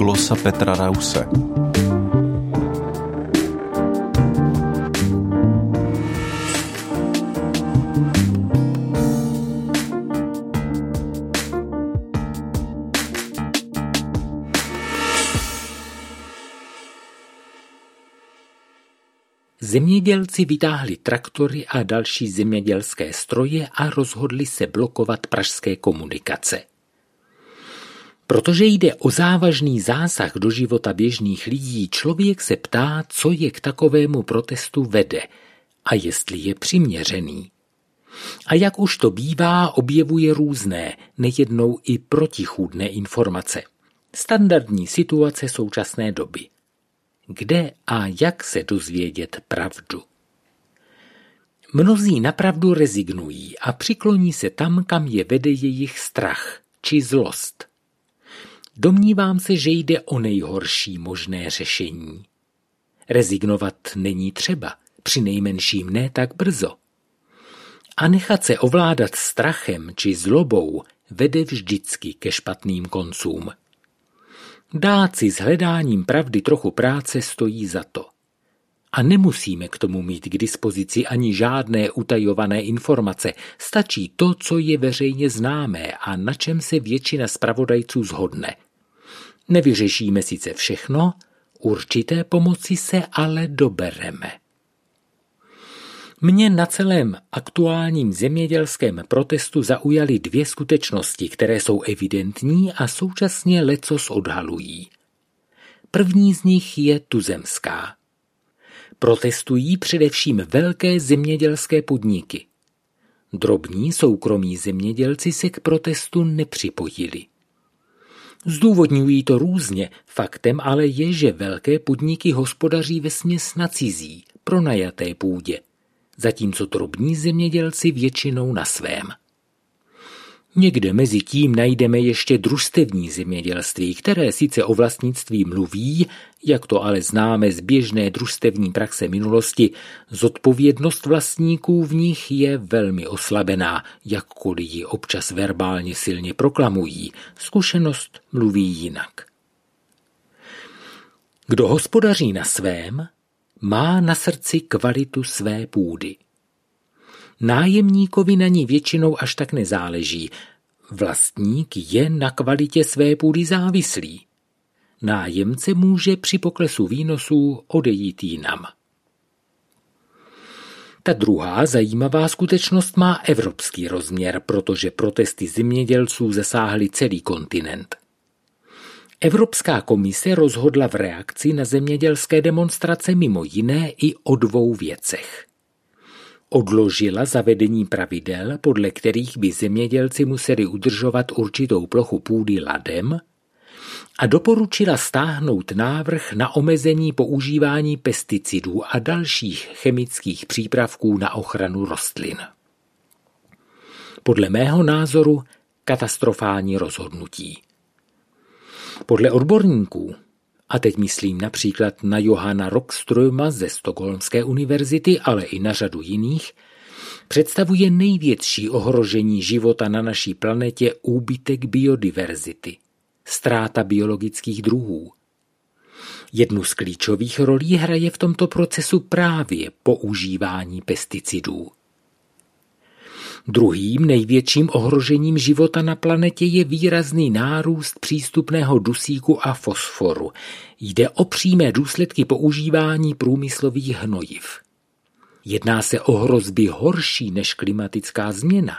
glosa Petra Rause. Zemědělci vytáhli traktory a další zemědělské stroje a rozhodli se blokovat pražské komunikace. Protože jde o závažný zásah do života běžných lidí, člověk se ptá, co je k takovému protestu vede a jestli je přiměřený. A jak už to bývá, objevuje různé, nejednou i protichůdné informace. Standardní situace současné doby – kde a jak se dozvědět pravdu. Mnozí napravdu rezignují a přikloní se tam, kam je vede jejich strach či zlost. Domnívám se, že jde o nejhorší možné řešení. Rezignovat není třeba, při nejmenším ne tak brzo. A nechat se ovládat strachem či zlobou vede vždycky ke špatným koncům. Dát si s hledáním pravdy trochu práce stojí za to. A nemusíme k tomu mít k dispozici ani žádné utajované informace. Stačí to, co je veřejně známé a na čem se většina zpravodajců zhodne. Nevyřešíme sice všechno, určité pomoci se ale dobereme. Mě na celém aktuálním zemědělském protestu zaujaly dvě skutečnosti, které jsou evidentní a současně lecos odhalují. První z nich je tuzemská. Protestují především velké zemědělské podniky. Drobní soukromí zemědělci se k protestu nepřipojili. Zdůvodňují to různě, faktem ale je, že velké podniky hospodaří ve směs na cizí, pronajaté půdě zatímco drobní zemědělci většinou na svém. Někde mezi tím najdeme ještě družstevní zemědělství, které sice o vlastnictví mluví, jak to ale známe z běžné družstevní praxe minulosti, zodpovědnost vlastníků v nich je velmi oslabená, jakkoliv ji občas verbálně silně proklamují. Zkušenost mluví jinak. Kdo hospodaří na svém, má na srdci kvalitu své půdy. Nájemníkovi na ní většinou až tak nezáleží. Vlastník je na kvalitě své půdy závislý. Nájemce může při poklesu výnosů odejít jinam. Ta druhá zajímavá skutečnost má evropský rozměr, protože protesty zemědělců zasáhly celý kontinent. Evropská komise rozhodla v reakci na zemědělské demonstrace mimo jiné i o dvou věcech. Odložila zavedení pravidel, podle kterých by zemědělci museli udržovat určitou plochu půdy ladem a doporučila stáhnout návrh na omezení používání pesticidů a dalších chemických přípravků na ochranu rostlin. Podle mého názoru katastrofální rozhodnutí. Podle odborníků, a teď myslím například na Johana Rockströma ze Stockholmské univerzity, ale i na řadu jiných, představuje největší ohrožení života na naší planetě úbytek biodiverzity, ztráta biologických druhů. Jednu z klíčových rolí hraje v tomto procesu právě používání pesticidů. Druhým největším ohrožením života na planetě je výrazný nárůst přístupného dusíku a fosforu. Jde o přímé důsledky používání průmyslových hnojiv. Jedná se o hrozby horší než klimatická změna.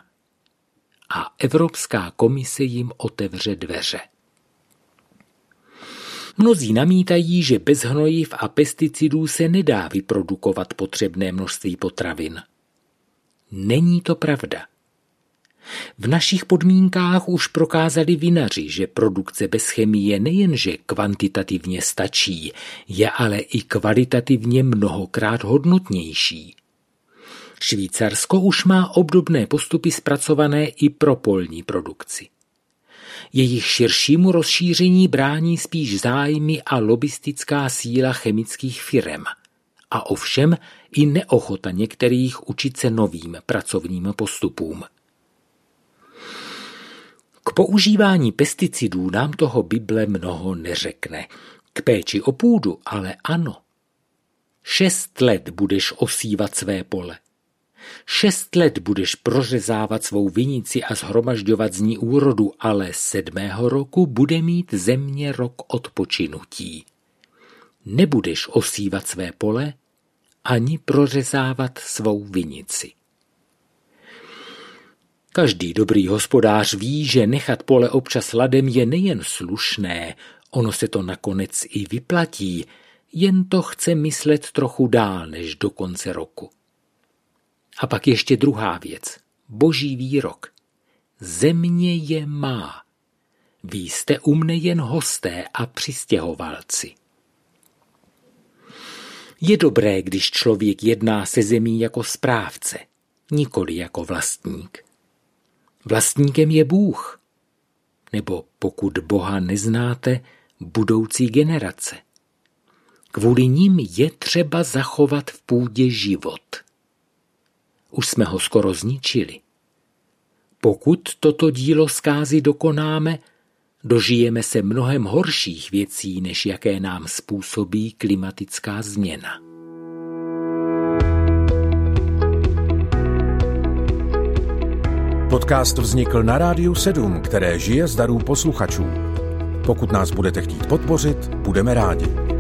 A Evropská komise jim otevře dveře. Mnozí namítají, že bez hnojiv a pesticidů se nedá vyprodukovat potřebné množství potravin. Není to pravda. V našich podmínkách už prokázali vinaři, že produkce bez chemie nejenže kvantitativně stačí, je ale i kvalitativně mnohokrát hodnotnější. Švýcarsko už má obdobné postupy zpracované i pro polní produkci. Jejich širšímu rozšíření brání spíš zájmy a lobistická síla chemických firem – a ovšem i neochota některých učit se novým pracovním postupům. K používání pesticidů nám toho Bible mnoho neřekne. K péči o půdu ale ano. Šest let budeš osívat své pole. Šest let budeš prořezávat svou vinici a zhromažďovat z ní úrodu, ale sedmého roku bude mít země rok odpočinutí. Nebudeš osívat své pole ani prořezávat svou vinici. Každý dobrý hospodář ví, že nechat pole občas ladem je nejen slušné, ono se to nakonec i vyplatí, jen to chce myslet trochu dál než do konce roku. A pak ještě druhá věc. Boží výrok. Země je má. Vy jste u mne jen hosté a přistěhovalci. Je dobré, když člověk jedná se zemí jako správce, nikoli jako vlastník. Vlastníkem je Bůh, nebo pokud Boha neznáte, budoucí generace. Kvůli ním je třeba zachovat v půdě život. Už jsme ho skoro zničili. Pokud toto dílo zkázy dokonáme, dožijeme se mnohem horších věcí, než jaké nám způsobí klimatická změna. Podcast vznikl na Rádiu 7, které žije z darů posluchačů. Pokud nás budete chtít podpořit, budeme rádi.